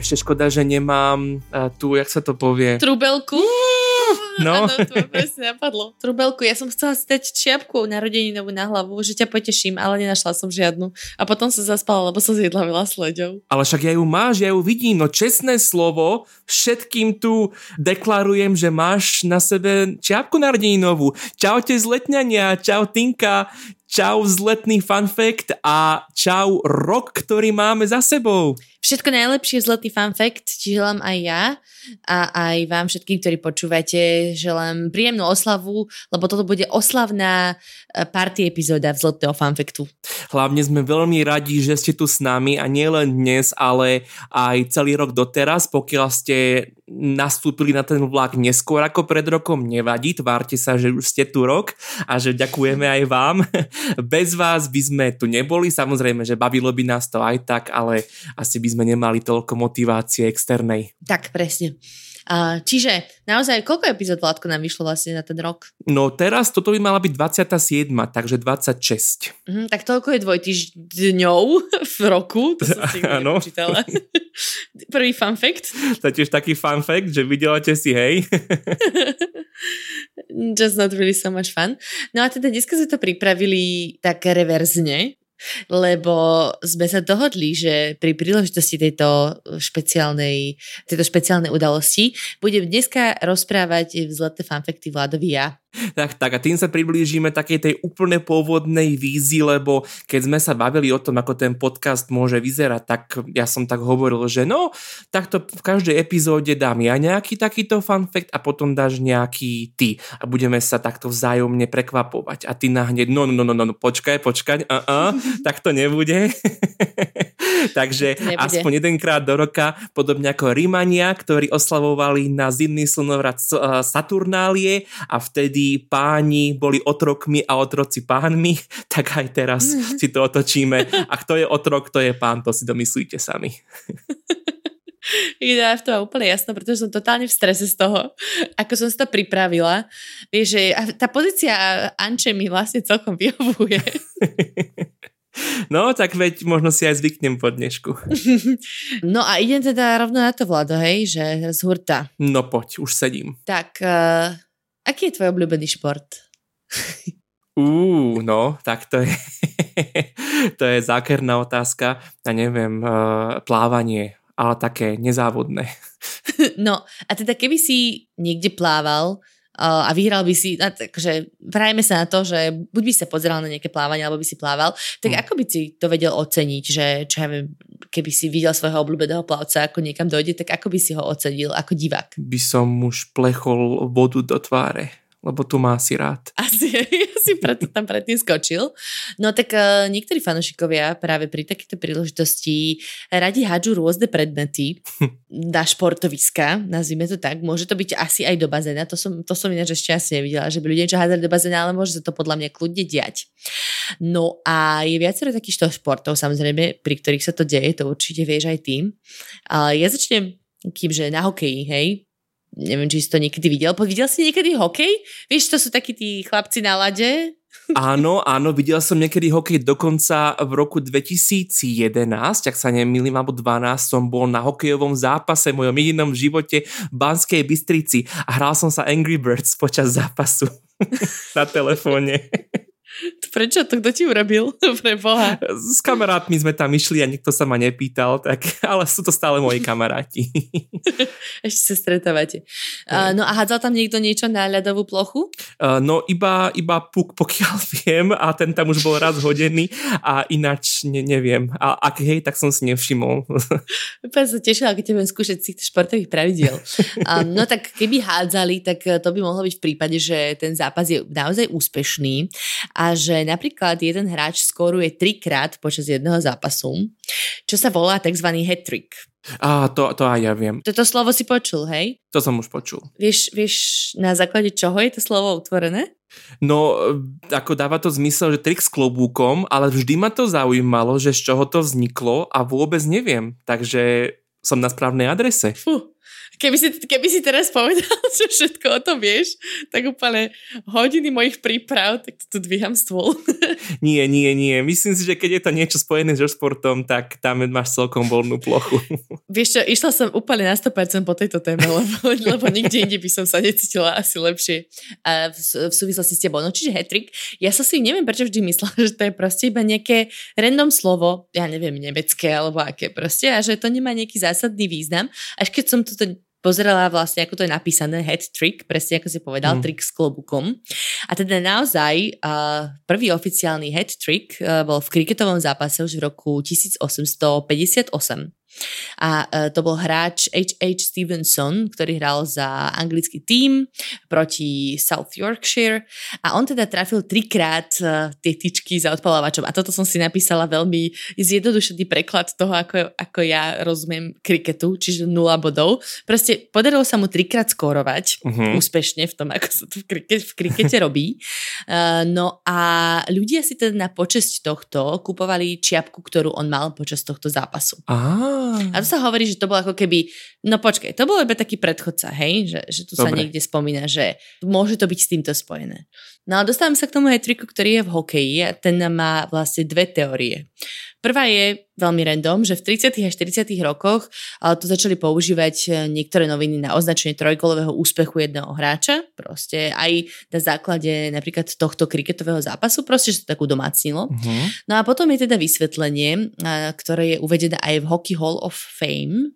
Ešte škoda, že nemám uh, tu, jak sa to povie? Trubelku? No. Áno, to presne napadlo. Trubelku, ja som chcela si dať čiapku narodeninovú na hlavu, že ťa poteším, ale nenašla som žiadnu. A potom som zaspala, lebo som zjedla veľa sleďov. Ale však ja ju máš, ja ju vidím, no čestné slovo, všetkým tu deklarujem, že máš na sebe čiapku narodeninovú. Čaute z letňania, čau Tinka, čau zletný fun fact a čau rok, ktorý máme za sebou. Všetko najlepšie zletý fun fact ti želám aj ja a aj vám všetkým, ktorí počúvate, želám príjemnú oslavu, lebo toto bude oslavná e, party epizóda vzletného fanfektu. Hlavne sme veľmi radi, že ste tu s nami a nielen dnes, ale aj celý rok doteraz, pokiaľ ste nastúpili na ten vlak neskôr ako pred rokom, nevadí, tvárte sa, že už ste tu rok a že ďakujeme aj vám. Bez vás by sme tu neboli, samozrejme, že bavilo by nás to aj tak, ale asi by sme nemali toľko motivácie externej. Tak, presne. Uh, čiže naozaj, koľko epizód Vládko nám vyšlo vlastne na ten rok? No teraz toto by mala byť 27, takže 26. Mm, tak toľko je dvojtyždňov v roku, to som si nepočítala. Prvý fun fact. To je tiež taký fun fact, že vidíte si, hej. Just not really so much fun. No a teda dneska sme to pripravili tak reverzne, lebo sme sa dohodli, že pri príležitosti tejto špeciálnej, tejto špeciálnej udalosti budem dneska rozprávať vzleté fanfekty Vladovi. Tak, tak a tým sa priblížime takej tej úplne pôvodnej vízi, lebo keď sme sa bavili o tom, ako ten podcast môže vyzerať, tak ja som tak hovoril, že no, takto v každej epizóde dám ja nejaký takýto fun fact a potom dáš nejaký ty a budeme sa takto vzájomne prekvapovať a ty nahneď, no, no, no, no, no počkaj, počkaj, uh-uh, tak to nebude. Takže nebude. aspoň jedenkrát do roka, podobne ako Rímania, ktorí oslavovali na zimný slnovrat Saturnálie a vtedy kedy páni boli otrokmi a otroci pánmi, tak aj teraz si to otočíme. A kto je otrok, kto je pán, to si domyslíte sami. Ja v to úplne jasno, pretože som totálne v strese z toho, ako som si to pripravila. Vieš, že tá pozícia Anče mi vlastne celkom vyhovuje. No, tak veď možno si aj zvyknem po dnešku. No a idem teda rovno na to, Vlado, hej, že z hurta. No poď, už sedím. Tak, uh, Aký je tvoj obľúbený šport? Uú, no, tak to je, to je zákerná otázka. Ja neviem, uh, plávanie, ale také nezávodné. No, a teda keby si niekde plával a vyhral by si, takže vrajme sa na to, že buď by sa pozeral na nejaké plávanie, alebo by si plával, tak hmm. ako by si to vedel oceniť, že čo ja viem, keby si videl svojho obľúbeného plavca, ako niekam dojde, tak ako by si ho ocenil ako divák? By som už plechol vodu do tváre lebo tu má si rád. Asi, asi preto tam predtým skočil. No tak uh, niektorí fanošikovia práve pri takejto príležitosti radi hádžu rôzne predmety na športoviska, nazvime to tak. Môže to byť asi aj do bazéna, to som, to som ináč ešte asi nevidela, že by ľudia niečo hádzali do bazéna, ale môže sa to podľa mňa kľudne diať. No a je viacero takýchto športov, samozrejme, pri ktorých sa to deje, to určite vieš aj tým. Ale ja začnem kýmže na hokeji, hej, neviem, či si to niekedy videl. Videl si niekedy hokej? Vieš, to sú takí tí chlapci na lade? Áno, áno, videl som niekedy hokej dokonca v roku 2011, ak sa nemýlim, alebo 12 som bol na hokejovom zápase v mojom jedinom živote v Banskej Bystrici a hral som sa Angry Birds počas zápasu na telefóne. Prečo to kto ti urobil? Pre Boha. S kamarátmi sme tam išli a nikto sa ma nepýtal, tak, ale sú to stále moji kamaráti. Ešte sa stretávate. Uh, no a hádzal tam niekto niečo na ľadovú plochu? Uh, no iba, iba puk, pokiaľ viem a ten tam už bol raz hodený a ináč ne, neviem. A ak hej, tak som si nevšimol. Úplne sa tešila, keď budem skúšať z tých športových pravidiel. Um, no tak keby hádzali, tak to by mohlo byť v prípade, že ten zápas je naozaj úspešný a že napríklad jeden hráč skoruje trikrát počas jedného zápasu, čo sa volá tzv. hat-trick. Á, to, to aj ja viem. Toto slovo si počul, hej? To som už počul. Vieš, vieš na základe čoho je to slovo utvorené? No, ako dáva to zmysel, že trik s klobúkom, ale vždy ma to zaujímalo, že z čoho to vzniklo a vôbec neviem. Takže som na správnej adrese. Fú, Keby si, keby si teraz povedal, že všetko o tom vieš, tak úplne hodiny mojich príprav, tak tu dvíham stôl. Nie, nie, nie. Myslím si, že keď je to niečo spojené so športom, tak tam máš celkom voľnú plochu. Vieš čo, išla som úplne na 100% po tejto téme, lebo, lebo nikde inde by som sa necítila asi lepšie v, v súvislosti s tebou. No čiže hetrik, ja som si neviem, prečo vždy myslela, že to je proste iba nejaké random slovo, ja neviem, nemecké alebo aké proste, a že to nemá nejaký zásadný význam. Až keď som toto pozerala vlastne, ako to je napísané, head trick, presne ako si povedal, mm. trik s klobukom. A teda naozaj uh, prvý oficiálny head trick uh, bol v kriketovom zápase už v roku 1858 a uh, to bol hráč H.H. Stevenson, ktorý hral za anglický tím proti South Yorkshire a on teda trafil trikrát uh, tie tyčky za odpalávačom. A toto som si napísala veľmi zjednodušený preklad toho, ako, ako ja rozumiem kriketu, čiže nula bodov. Proste podarilo sa mu trikrát skórovať uh-huh. úspešne v tom, ako sa to v, kriket, v krikete robí. Uh, no a ľudia si teda na počesť tohto kupovali čiapku, ktorú on mal počas tohto zápasu. Aha. A to sa hovorí, že to bolo ako keby, no počkaj, to bol iba taký predchodca, hej, že, že tu Dobre. sa niekde spomína, že môže to byť s týmto spojené. No a dostávam sa k tomu hetriku, ktorý je v hokeji a ten má vlastne dve teórie. Prvá je veľmi random, že v 30. a 40. rokoch to začali používať e, niektoré noviny na označenie trojkolového úspechu jedného hráča, proste aj na základe napríklad tohto kriketového zápasu, proste, že to tak udomácnilo. Uh-huh. No a potom je teda vysvetlenie, ktoré je uvedené aj v Hockey Hall of Fame,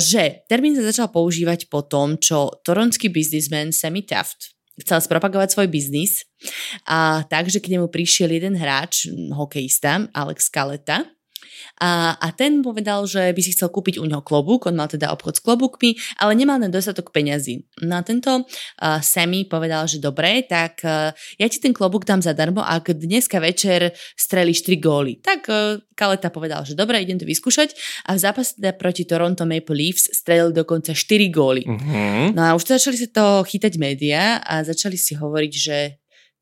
že termín sa začal používať po tom, čo toronský biznismen Sammy Taft chcel spropagovať svoj biznis. A takže k nemu prišiel jeden hráč, hokejista, Alex Kaleta, a, a ten povedal, že by si chcel kúpiť u neho klobúk, on mal teda obchod s klobúkmi, ale nemal na dostatok peňazí. No a tento uh, Sammy povedal, že dobre, tak uh, ja ti ten klobúk dám zadarmo, ak dneska večer strelíš 3 góly. Tak uh, Kaleta povedal, že dobre, idem to vyskúšať a v zápase teda proti Toronto Maple Leafs strelil dokonca 4 góly. Uh-huh. No a už začali sa to chytať médiá a začali si hovoriť, že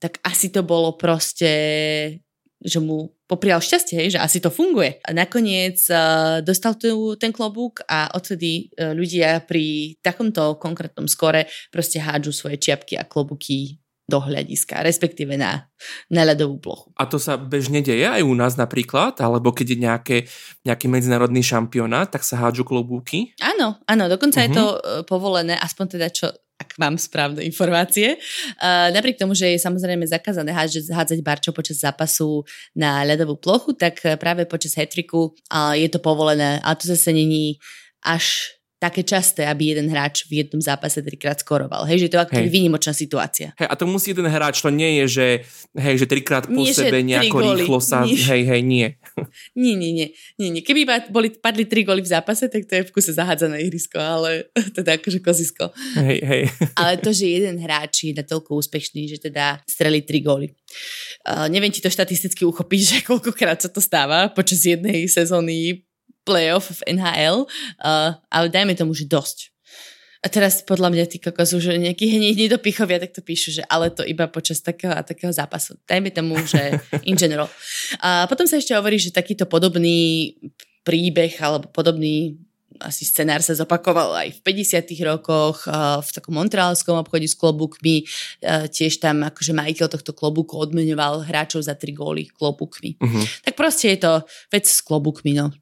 tak asi to bolo proste že mu poprial šťastie, hej, že asi to funguje. A nakoniec uh, dostal tu ten klobúk a odtedy uh, ľudia pri takomto konkrétnom skore proste hádžu svoje čiapky a klobúky do hľadiska, respektíve na, na ľadovú plochu. A to sa bežne deje aj u nás napríklad, alebo keď je nejaké, nejaký medzinárodný šampionát, tak sa hádžu klobúky? Áno, áno, dokonca uh-huh. je to uh, povolené, aspoň teda čo ak mám správne informácie. Napriek tomu, že je samozrejme zakázané hádzať, hádzať barčo počas zápasu na ľadovú plochu, tak práve počas hetriku je to povolené. A to zase není až také časté, aby jeden hráč v jednom zápase trikrát skoroval. Hej, že to je ako výnimočná situácia. Hej, a to musí jeden hráč, to nie je, že, hej, že trikrát po nie, sebe nejako rýchlo sa... Nie. Hej, hej, nie. nie, nie, nie, nie, nie. Keby boli, padli tri góly v zápase, tak to je v kuse zahádzané ihrisko, ale teda akože kozisko. Hej, hej. ale to, že jeden hráč je natoľko úspešný, že teda strelí tri góly. Uh, neviem ti to štatisticky uchopiť, že koľkokrát sa to stáva počas jednej sezóny playoff v NHL, uh, ale dajme tomu, že dosť. A teraz podľa mňa tí kokos už nejakí hneď pichovia, tak to píšu, že ale to iba počas takého a takého zápasu. Dajme tomu, že in general. A potom sa ešte hovorí, že takýto podobný príbeh alebo podobný asi scenár sa zopakoval aj v 50 rokoch v takom montrealskom obchode s klobúkmi. Tiež tam akože majiteľ tohto klobúku odmenoval hráčov za tri góly klobúkmi. Uh-huh. Tak proste je to vec s klobúkmi. No.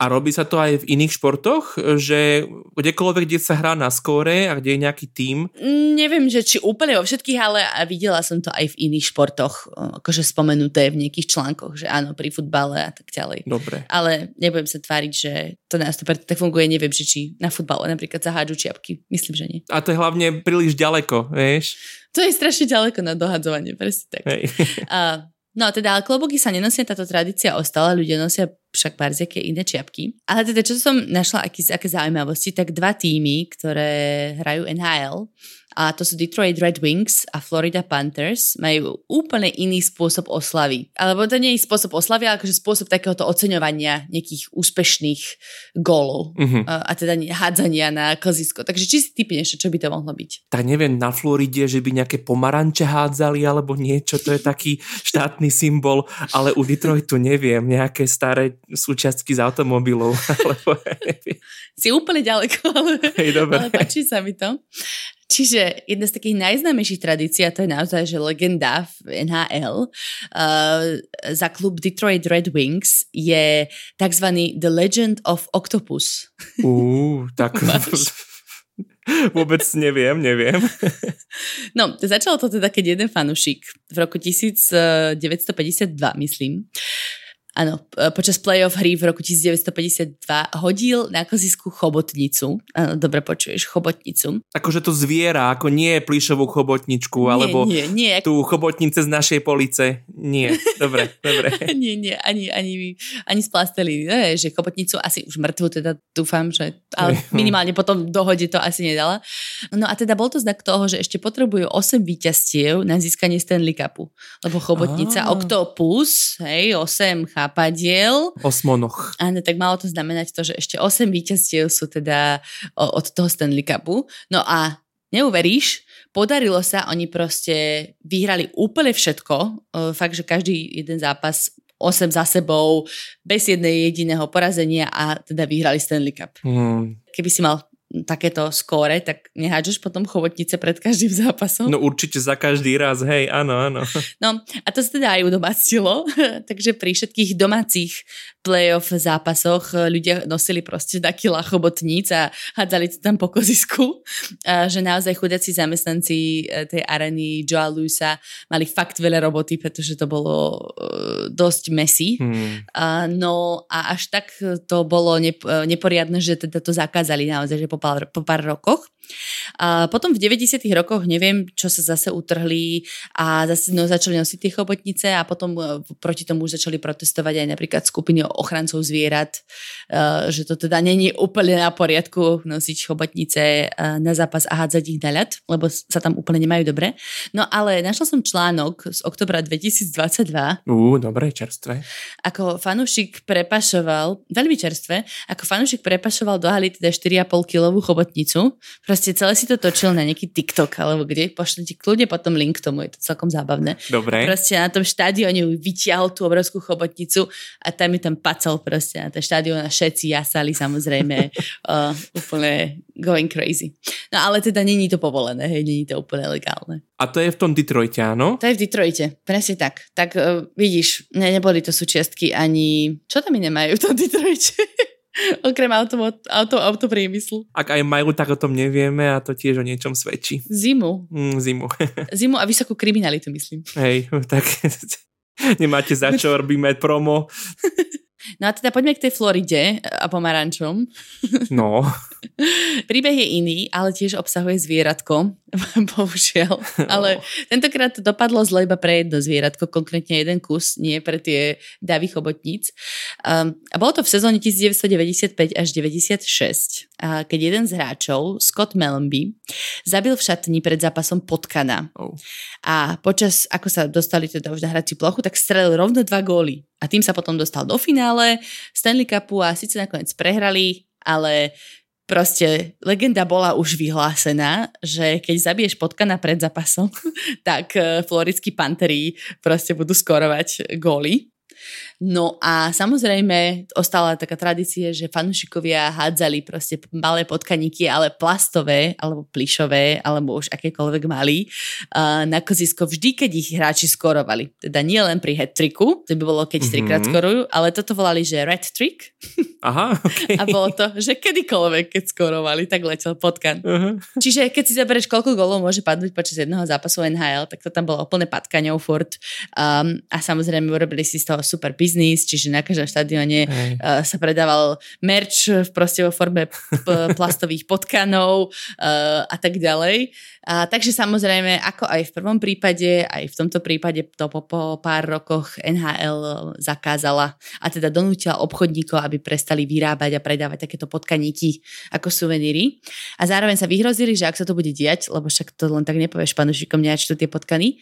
A robí sa to aj v iných športoch? Že kdekoľvek, kde sa hrá na skóre a kde je nejaký tím? Neviem, že či úplne vo všetkých, ale videla som to aj v iných športoch, akože spomenuté v nejakých článkoch, že áno, pri futbale a tak ďalej. Dobre. Ale nebudem sa tváriť, že to na 100% funguje, neviem, či, či na futbale napríklad sa hádžu čiapky. Myslím, že nie. A to je hlavne príliš ďaleko, vieš? To je strašne ďaleko na dohadzovanie, presne tak. Hej. A, no teda, ale klobúky sa nenosia, táto tradícia ostala, ľudia nosia však barziaké iné čiapky. Ale teda, čo som našla, aké, aké zaujímavosti, tak dva týmy, ktoré hrajú NHL, a to sú Detroit Red Wings a Florida Panthers. Majú úplne iný spôsob oslavy. Alebo to nie je spôsob oslavy, ale akože spôsob takéhoto oceňovania nejakých úspešných gólov. Uh-huh. A, teda hádzania na kozisko. Takže či si typneš, čo by to mohlo byť? Tak neviem, na Floride, že by nejaké pomaranče hádzali alebo niečo, to je taký štátny symbol, ale u Detroitu neviem, nejaké staré súčiastky z automobilov. Alebo, neviem. Si úplne ďaleko, ale, Hej, ale páči sa mi to. Čiže jedna z takých najznámejších tradícií, a to je naozaj že legenda v NHL, uh, za klub Detroit Red Wings je tzv. The Legend of Octopus. Uh, tak... Vôbec neviem, neviem. No, začalo to teda, keď jeden fanušik v roku 1952, myslím, áno, počas playoff hry v roku 1952 hodil na kozisku chobotnicu. Áno, dobre počuješ, chobotnicu. Akože to zviera, ako nie plišovú chobotničku, nie, alebo nie, nie. tú chobotnice z našej police. Nie, dobre, dobre. nie, nie, ani, ani, ani z plasteliny, ne, že chobotnicu asi už mŕtvu, teda dúfam, že ale minimálne potom dohode to asi nedala. No a teda bol to znak toho, že ešte potrebujú 8 víťazstiev na získanie Stanley Cupu. Lebo chobotnica, ah. Octopus, hej, 8 chápem, nápadiel. Osmonoch. Áno, tak malo to znamenať to, že ešte 8 víťazstiev sú teda od toho Stanley Cupu. No a neuveríš, podarilo sa, oni proste vyhrali úplne všetko. Fakt, že každý jeden zápas 8 za sebou, bez jednej jediného porazenia a teda vyhrali Stanley Cup. Hmm. Keby si mal takéto skóre, tak nehádžeš potom chobotnice pred každým zápasom? No určite za každý raz, hej, áno, áno. No a to sa teda aj udomácilo, takže pri všetkých domácich playoff zápasoch ľudia nosili proste na kila chobotníc a hádzali to tam po kozisku, že naozaj chudáci zamestnanci e, tej areny Joa Luisa mali fakt veľa roboty, pretože to bolo uh, dosť messy. Hmm. No a až tak to bolo nep- neporiadne, že teda to zakázali naozaj, že po pár, po pár rokoch. A potom v 90 rokoch neviem, čo sa zase utrhli a zase no, začali nosiť tie chobotnice a potom proti tomu už začali protestovať aj napríklad skupiny ochrancov zvierat, uh, že to teda není úplne na poriadku nosiť chobotnice uh, na zápas a hádzať ich na ľad, lebo sa tam úplne nemajú dobre. No ale našla som článok z oktobra 2022. Ú, dobre, čerstvé. Ako fanúšik prepašoval, veľmi čerstvé, ako fanúšik prepašoval do haly teda 4,5 kilovú chobotnicu. Proste celé si to točil na nejaký TikTok alebo kde. Pošli ti kľudne potom link k tomu, je to celkom zábavné. Dobre. Proste na tom štádione vyťahol tú obrovskú chobotnicu a tam mi tam pacal proste na ten štádion a všetci jasali samozrejme uh, úplne going crazy. No ale teda není to povolené, hej, není to úplne legálne. A to je v tom Detroite, áno? To je v Detroite, presne tak. Tak uh, vidíš, ne, neboli to súčiastky ani... Čo tam nemajú v tom Detroite? Okrem auto, auto, autopriemyslu. Ak aj majú, tak o tom nevieme a to tiež o niečom svedčí. Zimu. Mm, zimu. Zimu a vysokú kriminalitu, myslím. Hej, tak nemáte za čo, robíme promo. No a teda poďme k tej Floride a pomarančom. No. Príbeh je iný, ale tiež obsahuje zvieratko, bohužiaľ. Ale tentokrát to dopadlo zle iba pre jedno zvieratko, konkrétne jeden kus, nie pre tie davy chobotníc. Um, a bolo to v sezóne 1995 až 96, a keď jeden z hráčov, Scott Mellenby, zabil v šatni pred zápasom potkana. Oh. A počas, ako sa dostali teda už na hrací plochu, tak strelil rovno dva góly. A tým sa potom dostal do finále Stanley Cupu a síce nakoniec prehrali, ale proste legenda bola už vyhlásená, že keď zabiješ potkana pred zápasom, tak eh, floridskí panteri proste budú skorovať góly. No a samozrejme ostala taká tradícia, že fanúšikovia hádzali proste malé potkaníky, ale plastové, alebo plišové, alebo už akékoľvek mali na kozisko vždy, keď ich hráči skorovali. Teda nie len pri hat tricku, to by bolo, keď mm-hmm. trikrát skorujú, ale toto volali, že red trick. Aha, okay. A bolo to, že kedykoľvek, keď skorovali, tak letel potkan. Uh-huh. Čiže keď si zoberieš, koľko golov môže padnúť počas jedného zápasu NHL, tak to tam bolo úplne patkaňou furt. Um, a samozrejme urobili si z toho super biznis, čiže na každom štadióne uh, sa predával merch proste vo forme p- plastových potkanov uh, a tak ďalej. A, takže samozrejme, ako aj v prvom prípade, aj v tomto prípade to po, po pár rokoch NHL zakázala a teda donútila obchodníkov, aby prestali vyrábať a predávať takéto potkaníky ako suveníry. A zároveň sa vyhrozili, že ak sa to bude diať, lebo však to len tak nepovieš panušikom, neač tie potkany,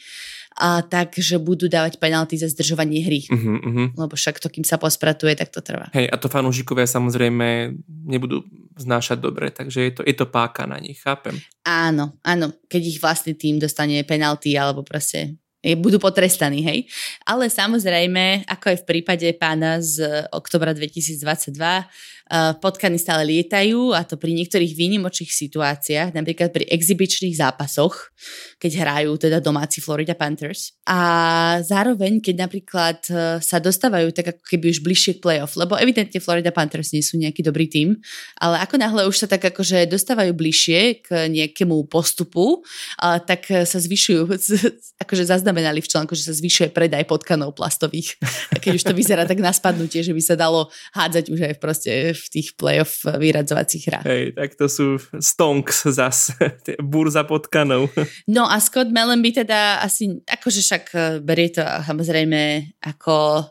a tak, že budú dávať penalty za zdržovanie hry. Uh-huh, uh-huh. Lebo však to, kým sa pospratuje, tak to trvá. Hej, a to fanúšikovia samozrejme nebudú znášať dobre, takže je to, je to páka na nich, chápem. Áno, áno, keď ich vlastný tým dostane penalty alebo proste budú potrestaní, hej. Ale samozrejme, ako aj v prípade pána z oktobra 2022, Eh, potkany stále lietajú a to pri niektorých výnimočných situáciách, napríklad pri exibičných zápasoch, keď hrajú teda domáci Florida Panthers. A zároveň, keď napríklad eh, sa dostávajú tak ako keby už bližšie k playoff, lebo evidentne Florida Panthers nie sú nejaký dobrý tým, ale ako náhle už sa tak akože dostávajú bližšie k nejakému postupu, tak sa zvyšujú, akože zaznamenali v článku, že sa zvyšuje predaj potkanov plastových. A keď už to vyzerá tak na spadnutie, že by sa dalo hádzať už aj proste v tých playoff vyradzovacích hrách. Hej, tak to sú stonks zas, burza potkanov. No a Scott by teda asi, akože však eh, berie to samozrejme ako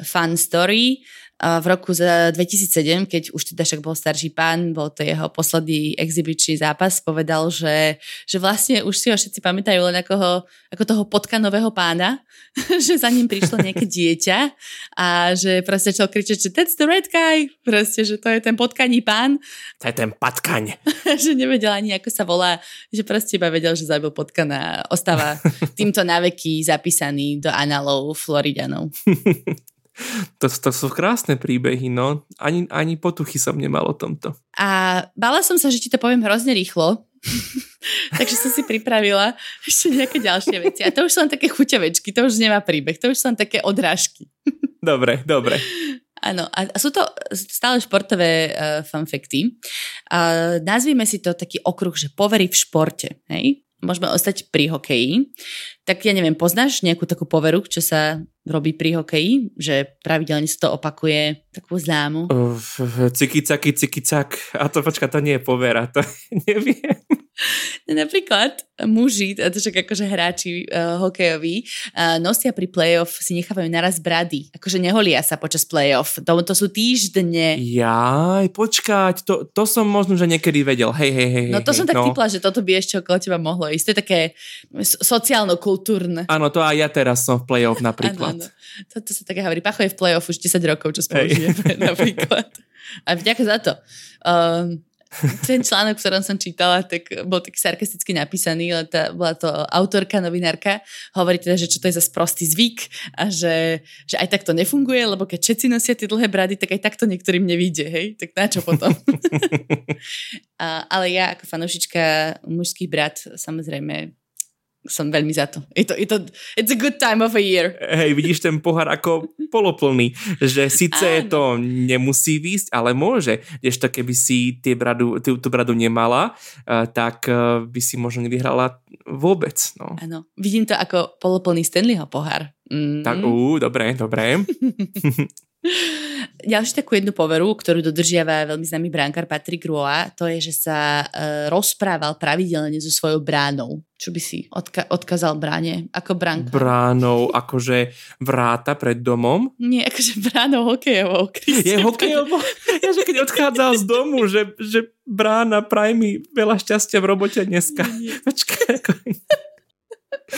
fun story, v roku 2007, keď už teda však bol starší pán, bol to jeho posledný exibičný zápas, povedal, že, že vlastne už si ho všetci pamätajú len ako, ho, ako toho potkanového pána, že za ním prišlo nejaké dieťa a že proste čo kričať, že that's the red guy, proste, že to je ten potkaní pán. To je ten patkaň. že nevedel ani, ako sa volá, že proste iba vedel, že zabil potkana. Ostáva týmto naveky zapísaný do analov Floridanov. To, to sú krásne príbehy, no. Ani, ani potuchy som nemal o tomto. A bala som sa, že ti to poviem hrozne rýchlo, takže som si pripravila ešte nejaké ďalšie veci. A to už sú len také chuťavečky, to už nemá príbeh, to už sú len také odrážky. dobre, dobre. Áno, a sú to stále športové uh, fanfekty. Uh, nazvime si to taký okruh, že povery v športe. Hej? Môžeme ostať pri hokeji. Tak ja neviem, poznáš nejakú takú poveru, čo sa robí pri hokeji, že pravidelne sa to opakuje takú známu. Uh, ciky, caky, ciky, cak. A to počka, to nie je povera, to neviem. Napríklad muži, to však akože hráči uh, hokejoví, uh, nosia pri playoff, si nechávajú naraz brady. Akože neholia sa počas playoff. To, to sú týždne. Jaj, počkať, to, to som možno, že niekedy vedel. Hej, hej, hej. No to hej, som tak no. typla, že toto by ešte okolo teba mohlo ísť. To je také sociálno-kultúrne. Áno, to aj ja teraz som v playoff napríklad. áno, áno. Toto sa také hovorí. Pacho je v playoff už 10 rokov, čo spolu napríklad. A vďaka za to. Um, ten článok, v ktorom som čítala, tak bol taký sarkasticky napísaný, ale tá, bola to autorka, novinárka, hovorí teda, že čo to je za sprostý zvyk a že, že aj tak to nefunguje, lebo keď všetci nosia tie dlhé brady, tak aj takto niektorým nevíde, hej? Tak na čo potom? a, ale ja ako fanúšička mužských brat, samozrejme som veľmi za to. Je to, je to. It's a good time of a year. Hej, vidíš ten pohár ako poloplný, že síce Áno. to nemusí výjsť, ale môže. to keby si tie bradu, tú, tú bradu nemala, uh, tak uh, by si možno nevyhrala vôbec. No. Áno, vidím to ako poloplný Stanleyho pohár. Mm. Tak, ú, dobre, dobre. Ďalšiu takú jednu poveru, ktorú dodržiava veľmi známy bránkar Patrick Roa, to je, že sa e, rozprával pravidelne so svojou bránou. Čo by si odka- odkázal bráne ako bránka? Bránou, akože vráta pred domom? Nie, akože bránou hokejovou. Je hokejovou? Ja, že keď odchádzal z domu, že, že brána, praj mi veľa šťastia v robote dneska. Počkaj, ako...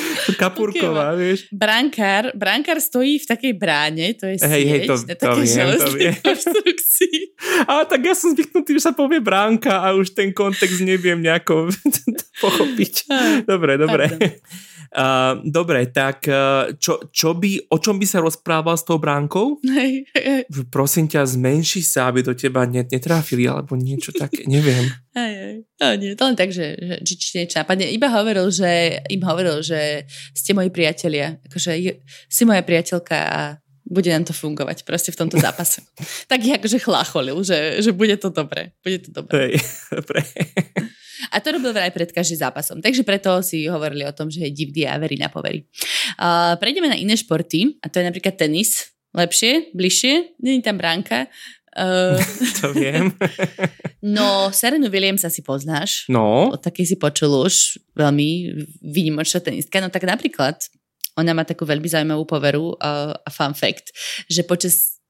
Kapurková, vieš. Brankár, brankár stojí v takej bráne, to je sieť, hej, hej, to, na to viem. konštrukcii. A tak ja som zvyknutý, že sa povie bránka a už ten kontext neviem nejako pochopiť. Dobre, dobre. Uh, dobre, tak uh, čo, čo by, o čom by sa rozprával s tou bránkou? Hej, hej. Prosím ťa, zmenši sa, aby do teba net, netráfili, alebo niečo také, neviem. Hej, hej. No, nie, to len tak, že, že, či niečo napadne. Iba hovoril, že, im hovoril, že ste moji priatelia. Akože si moja priateľka a bude nám to fungovať proste v tomto zápase. tak akože chlácholil, že, že bude to dobre. Bude to dobre. Hej, dobre. A to robil vraj pred každým zápasom. Takže preto si hovorili o tom, že je divný a verí na povery. Uh, prejdeme na iné športy, a to je napríklad tenis. lepšie, bližšie, není tam bránka. Uh, to viem. no, Serenu Williams asi poznáš. No. O takej si počul už veľmi výnimočná tenistka. No tak napríklad, ona má takú veľmi zaujímavú poveru uh, a fun fact, že počas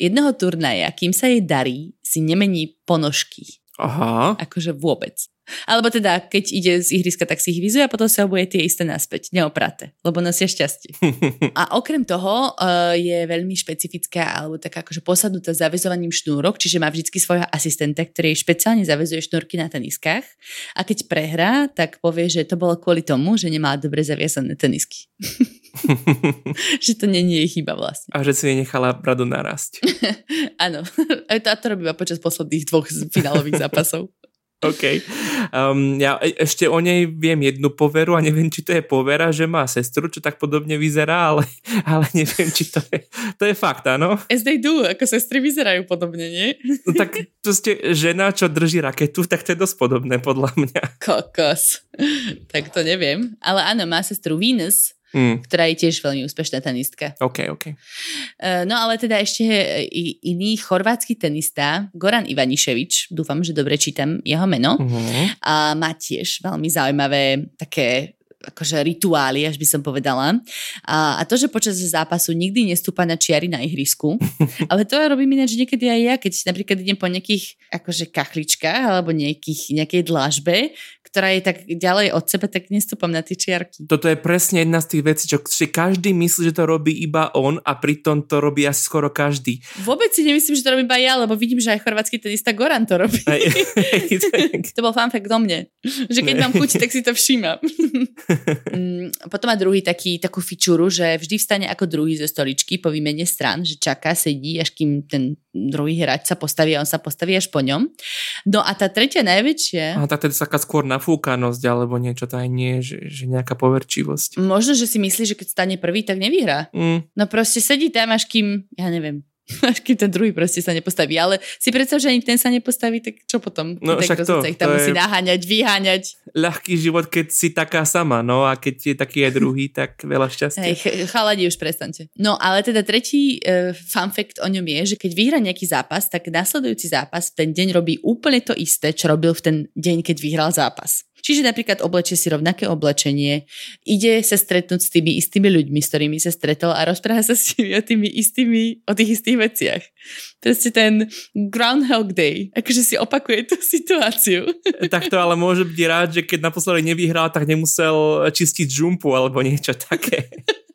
jedného turnaja, kým sa jej darí, si nemení ponožky. Aha. Akože vôbec. Alebo teda, keď ide z ihriska, tak si ich vyzuje a potom sa obuje tie isté naspäť, neopraté, lebo nosia šťastie. a okrem toho uh, je veľmi špecifická, alebo taká akože posadnutá zavezovaním šnúrok, čiže má vždy svojho asistenta, ktorý špeciálne zavezuje šnúrky na teniskách a keď prehrá, tak povie, že to bolo kvôli tomu, že nemá dobre zaviazané tenisky. že to není jej chyba vlastne. A že si nechala bradu narásť. Áno, a to, to robí počas posledných dvoch finálových zápasov. OK. Um, ja e, ešte o nej viem jednu poveru a neviem, či to je povera, že má sestru, čo tak podobne vyzerá, ale, ale neviem, či to je, to je fakt, áno? As they do, ako sestry vyzerajú podobne, nie? No, tak ste žena, čo drží raketu, tak to je dosť podobné podľa mňa. Kokos. tak to neviem. Ale áno, má sestru Venus, mm. ktorá je tiež veľmi úspešná tenistka. OK, OK. Uh, no ale teda ešte iný chorvátsky tenista, Goran Ivaniševič, dúfam, že dobre čítam jeho meno, uh-huh. a má tiež veľmi zaujímavé také akože rituály, až by som povedala. A, a to, že počas zápasu nikdy nestúpa na čiary na ihrisku, ale to robím ináč niekedy aj ja, keď napríklad idem po nejakých akože kachličkách alebo nejakých, nejakej dlažbe, ktorá je tak ďalej od seba, tak nestúpam na tie čiarky. Toto je presne jedna z tých vecí, čo že každý myslí, že to robí iba on a pritom to robí asi skoro každý. Vôbec si nemyslím, že to robím iba ja, lebo vidím, že aj chorvátsky tenista Goran to robí. Aj, to bol fanfakt do mne. Že keď mám chuť, tak si to všímam. Mm, potom má druhý taký, takú fičuru, že vždy vstane ako druhý ze stoličky po výmene stran, že čaká, sedí, až kým ten druhý hráč sa postaví a on sa postaví až po ňom. No a tá tretia najväčšia... A tak teda taká skôr nafúkanosť alebo niečo, to aj nie, že, že nejaká poverčivosť. Možno, že si myslí, že keď stane prvý, tak nevyhrá. Mm. No proste sedí tam, až kým, ja neviem, až kým ten druhý proste sa nepostaví. Ale si predstav, že ani ten sa nepostaví, tak čo potom? No však to, ich tam to musí je... naháňať, vyháňať. Ľahký život, keď si taká sama, no a keď je taký aj druhý, tak veľa šťastia. Hej, chaladi už prestante. No ale teda tretí uh, fun fact o ňom je, že keď vyhrá nejaký zápas, tak nasledujúci zápas v ten deň robí úplne to isté, čo robil v ten deň, keď vyhral zápas. Čiže napríklad oblečie si rovnaké oblečenie, ide sa stretnúť s tými istými ľuďmi, s ktorými sa stretol a rozpráva sa s nimi o, tými istými, o tých istých veciach. Proste ten Groundhog Day, akože si opakuje tú situáciu. Tak to ale môže byť rád, že keď naposledy nevyhral, tak nemusel čistiť žumpu alebo niečo také.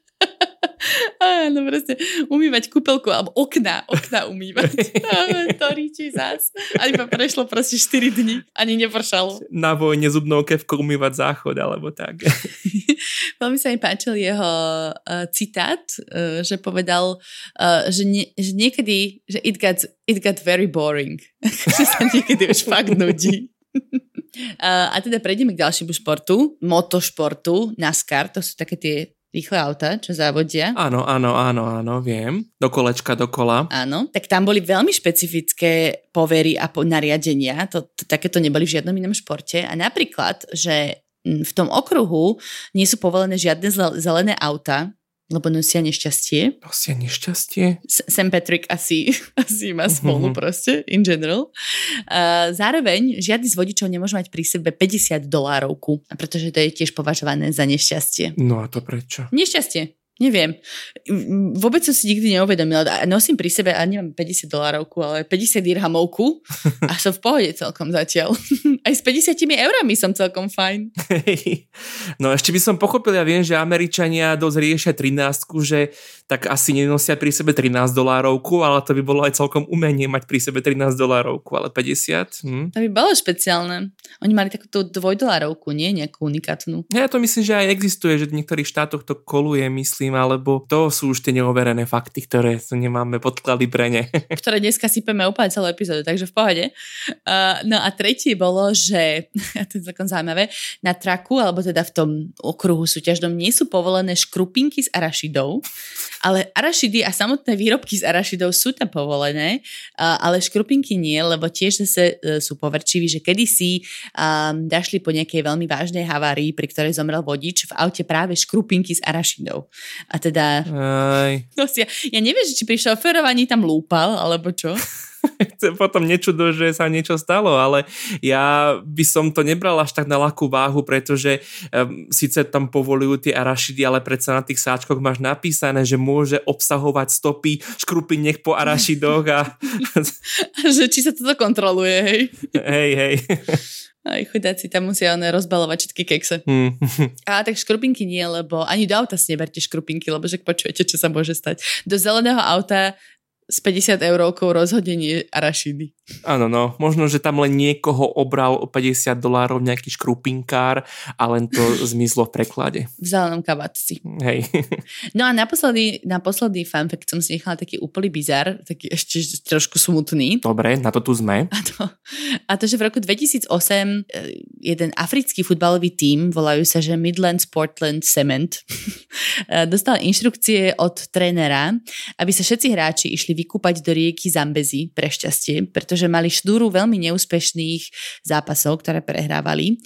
Áno, proste umývať kúpelku alebo okna, okna umývať. to ríči zás. A iba prešlo proste 4 dní, ani nepršalo. Na vojne zubnou kevkou umývať záchod alebo tak. Veľmi sa mi páčil jeho uh, citát, uh, že povedal, uh, že, nie, že niekedy, že it got, it got very boring. že sa niekedy už fakt nudí. Uh, a teda prejdeme k ďalšiemu športu, motošportu, NASCAR, to sú také tie rýchle auta, čo závodia. Áno, áno, áno, áno, viem. Do kolečka, do kola. Áno, tak tam boli veľmi špecifické povery a po, nariadenia. To, to, takéto neboli v žiadnom inom športe. A napríklad, že v tom okruhu nie sú povolené žiadne zelené auta, lebo nosia nešťastie. Nosia nešťastie? St. Patrick asi, asi má smolu uh-huh. proste, in general. Uh, zároveň žiadny z vodičov nemôže mať pri sebe 50 dolárovku, pretože to je tiež považované za nešťastie. No a to prečo? Nešťastie. Neviem. Vôbec som si nikdy neuvedomila. Nosím pri sebe, a nemám 50 dolárovku, ale 50 dirhamovku a som v pohode celkom zatiaľ. Aj s 50 eurami som celkom fajn. No ešte by som pochopil, ja viem, že Američania dosť riešia 13, že tak asi nenosia pri sebe 13 dolárovku, ale to by bolo aj celkom umenie mať pri sebe 13 dolárovku, ale 50. Hm? To by bolo špeciálne. Oni mali takúto dvojdolárovku, nie nejakú unikátnu. Ja to myslím, že aj existuje, že v niektorých štátoch to koluje, myslím, alebo to sú už tie neoverené fakty, ktoré nemáme podklady pre ne. ktoré dneska sypeme úplne celú epizódu, takže v pohode. Uh, no a tretie bolo, že, to je celkom zaujímavé, na traku, alebo teda v tom okruhu súťažnom nie sú povolené škrupinky s arašidou, ale arašidy a samotné výrobky z arašidov sú tam povolené, ale škrupinky nie, lebo tiež zase e, sú poverčiví, že kedysi um, dašli po nejakej veľmi vážnej havárii, pri ktorej zomrel vodič v aute práve škrupinky s arašidou. A teda... Aj. No, ja, ja neviem, či pri šoferovaní tam lúpal, alebo čo. potom nečudo, že sa niečo stalo, ale ja by som to nebral až tak na ľahkú váhu, pretože um, síce tam povolujú tie arašidy, ale predsa na tých sáčkoch máš napísané, že môže obsahovať stopy škrupiniek po arašidoch a... že či sa toto kontroluje, hej? Hej, hej. Aj chudáci tam musia one rozbalovať všetky kekse. Hmm. A tak škrupinky nie, lebo ani do auta si neberte škrupinky, lebo že počujete, čo sa môže stať. Do zeleného auta s 50 eurovkou rozhodne nie arašidy. Áno, no, možno, že tam len niekoho obral o 50 dolárov nejaký škrupinkár a len to zmizlo v preklade. V zelenom kavatci. Hej. No a naposledy, naposledy fun fact som si nechala taký úplný bizar, taký ešte trošku smutný. Dobre, na to tu sme. A to, a to že v roku 2008 e, jeden africký futbalový tím, volajú sa, že Midlands Portland Cement, e, dostal inštrukcie od trénera, aby sa všetci hráči išli vykúpať do rieky Zambezi pre šťastie, pretože mali štúru veľmi neúspešných zápasov, ktoré prehrávali.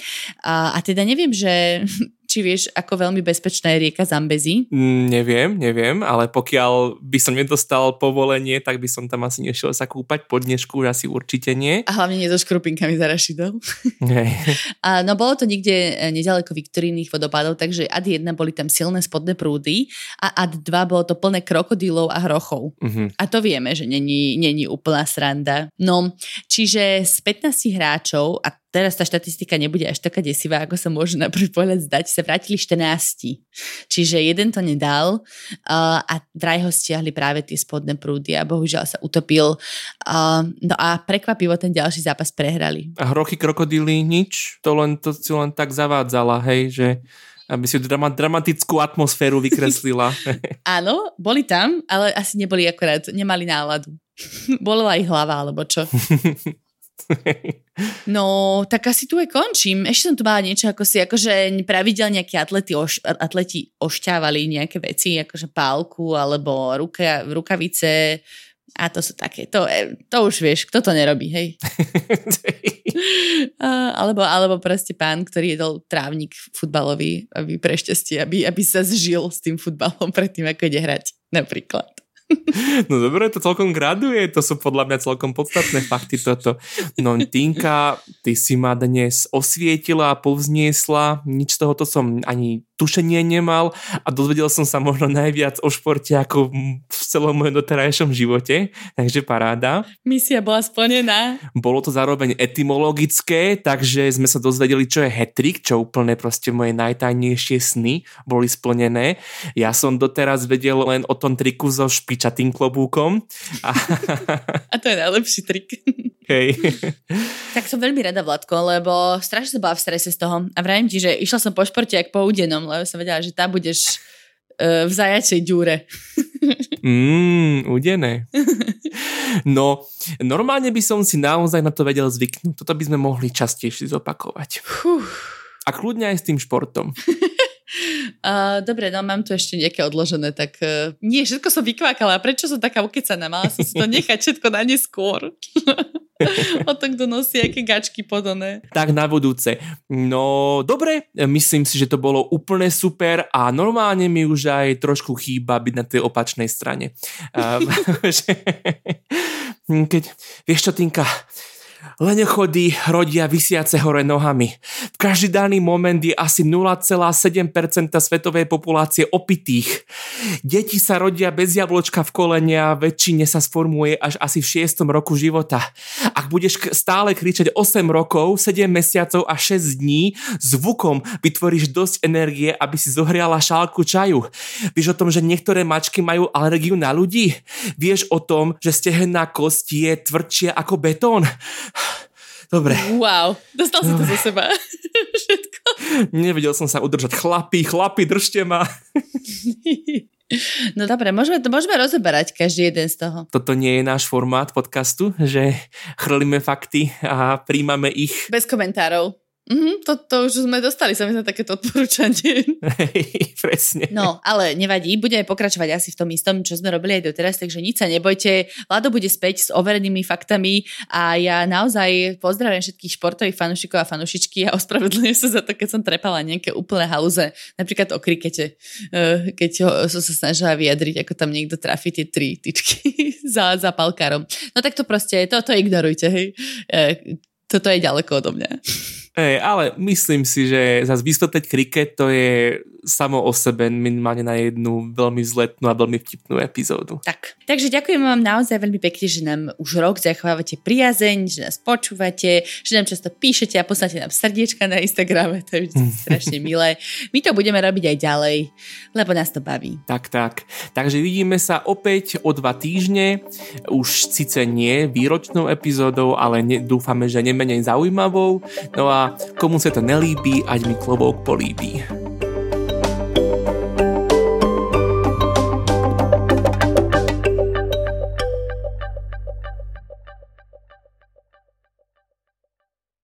A, a teda neviem, že či vieš, ako veľmi bezpečná je rieka Zambezi? Mm, neviem, neviem, ale pokiaľ by som nedostal povolenie, tak by som tam asi nešiel sa kúpať. Po dnešku asi určite nie. A hlavne nie so škrupinkami za rašidou. Hej. A, no bolo to niekde e, nedaleko Viktorínych vodopádov, takže ad 1 boli tam silné spodné prúdy a ad 2 bolo to plné krokodílov a hrochov. Mhm. A to vieme, že není, není úplná sranda. No, čiže z 15 hráčov, a teraz tá štatistika nebude až taká desivá, ako sa môže na prvý pohľad zdať, sa vrátili 14. Čiže jeden to nedal uh, a vraj ho stiahli práve tie spodné prúdy a bohužiaľ sa utopil. Uh, no a prekvapivo ten ďalší zápas prehrali. A hrochy krokodíly nič? To len, to si len tak zavádzala, hej, že aby si drama, dramatickú atmosféru vykreslila. Áno, boli tam, ale asi neboli akorát, nemali náladu. Bola ich hlava, alebo čo. No, tak asi tu aj končím. Ešte som tu mala niečo, ako si akože pravidelne nejakí atleti, oš, atleti ošťávali nejaké veci, akože pálku alebo ruka, rukavice a to sú také, to, to už vieš, kto to nerobí, hej. alebo, alebo proste pán, ktorý jedol trávnik futbalový, aby pre šťastie, aby, aby sa zžil s tým futbalom predtým, ako ide hrať, napríklad. No dobre, to celkom graduje, to sú podľa mňa celkom podstatné fakty toto. No Tinka, ty si ma dnes osvietila a povzniesla, nič z tohoto som ani tušenie nemal a dozvedel som sa možno najviac o športe ako celom mojom doterajšom živote, takže paráda. Misia bola splnená. Bolo to zároveň etymologické, takže sme sa dozvedeli, čo je hetrik, čo úplne proste moje najtajnejšie sny boli splnené. Ja som doteraz vedel len o tom triku so špičatým klobúkom. A, a to je najlepší trik. Hej. tak som veľmi rada, Vladko, lebo strašne som bola v strese z toho. A vravím ti, že išla som po športe jak po údenom, lebo som vedela, že tam budeš uh, v zajačej ďúre. Mmm, udené. No, normálne by som si naozaj na to vedel zvyknúť. Toto by sme mohli častejšie zopakovať. A kľudne aj s tým športom. Uh, dobre, no mám tu ešte nejaké odložené, tak uh, nie, všetko som vykvákala. Prečo som taká ukecaná? Mala som si to nechať všetko na neskôr. o tom, kto nosí aké gačky podané. Tak na budúce. No, dobre, myslím si, že to bolo úplne super a normálne mi už aj trošku chýba byť na tej opačnej strane. Keď, vieš čo, Tinka, Lenechody rodia vysiace hore nohami. V každý daný moment je asi 0,7% svetovej populácie opitých. Deti sa rodia bez jablčka v kolene a väčšine sa sformuje až asi v 6. roku života. Ak budeš stále kričať 8 rokov, 7 mesiacov a 6 dní, zvukom vytvoríš dosť energie, aby si zohriala šálku čaju. Vieš o tom, že niektoré mačky majú alergiu na ľudí? Vieš o tom, že stehenná kosť je tvrdšia ako betón? Dobre. Wow, dostal si to zo seba. Všetko. Nevedel som sa udržať. Chlapi, chlapi, držte ma. No dobre, môžeme, to môžeme rozoberať každý jeden z toho. Toto nie je náš formát podcastu, že chrlíme fakty a príjmame ich. Bez komentárov. Mm, to, to už sme dostali sa mi na takéto odporúčanie. Presne. No, ale nevadí, budeme pokračovať asi v tom istom, čo sme robili aj doteraz, takže nič sa nebojte. Vlado bude späť s overenými faktami a ja naozaj pozdravím všetkých športových fanúšikov a fanúšičky a ospravedlňujem sa za to, keď som trepala nejaké úplné haluze, napríklad o krikete, eh, keď som sa snažila vyjadriť, ako tam niekto trafí tie tri tyčky za, za palkárom. No tak to proste, toto ignorujte, hej. Eh, toto je ďaleko odo mňa. Hey, ale myslím si, že zase vysvetliť kriket to je samo o sebe minimálne na jednu veľmi zletnú a veľmi vtipnú epizódu. Tak, takže ďakujem vám naozaj veľmi pekne, že nám už rok zachovávate priazeň, že nás počúvate, že nám často píšete a posláte nám srdiečka na Instagrame, to je strašne milé. My to budeme robiť aj ďalej, lebo nás to baví. Tak, tak. Takže vidíme sa opäť o dva týždne, už síce nie výročnou epizódou, ale ne, dúfame, že nemenej zaujímavou. No a komu sa to nelíbi, ať mi klobok políbi.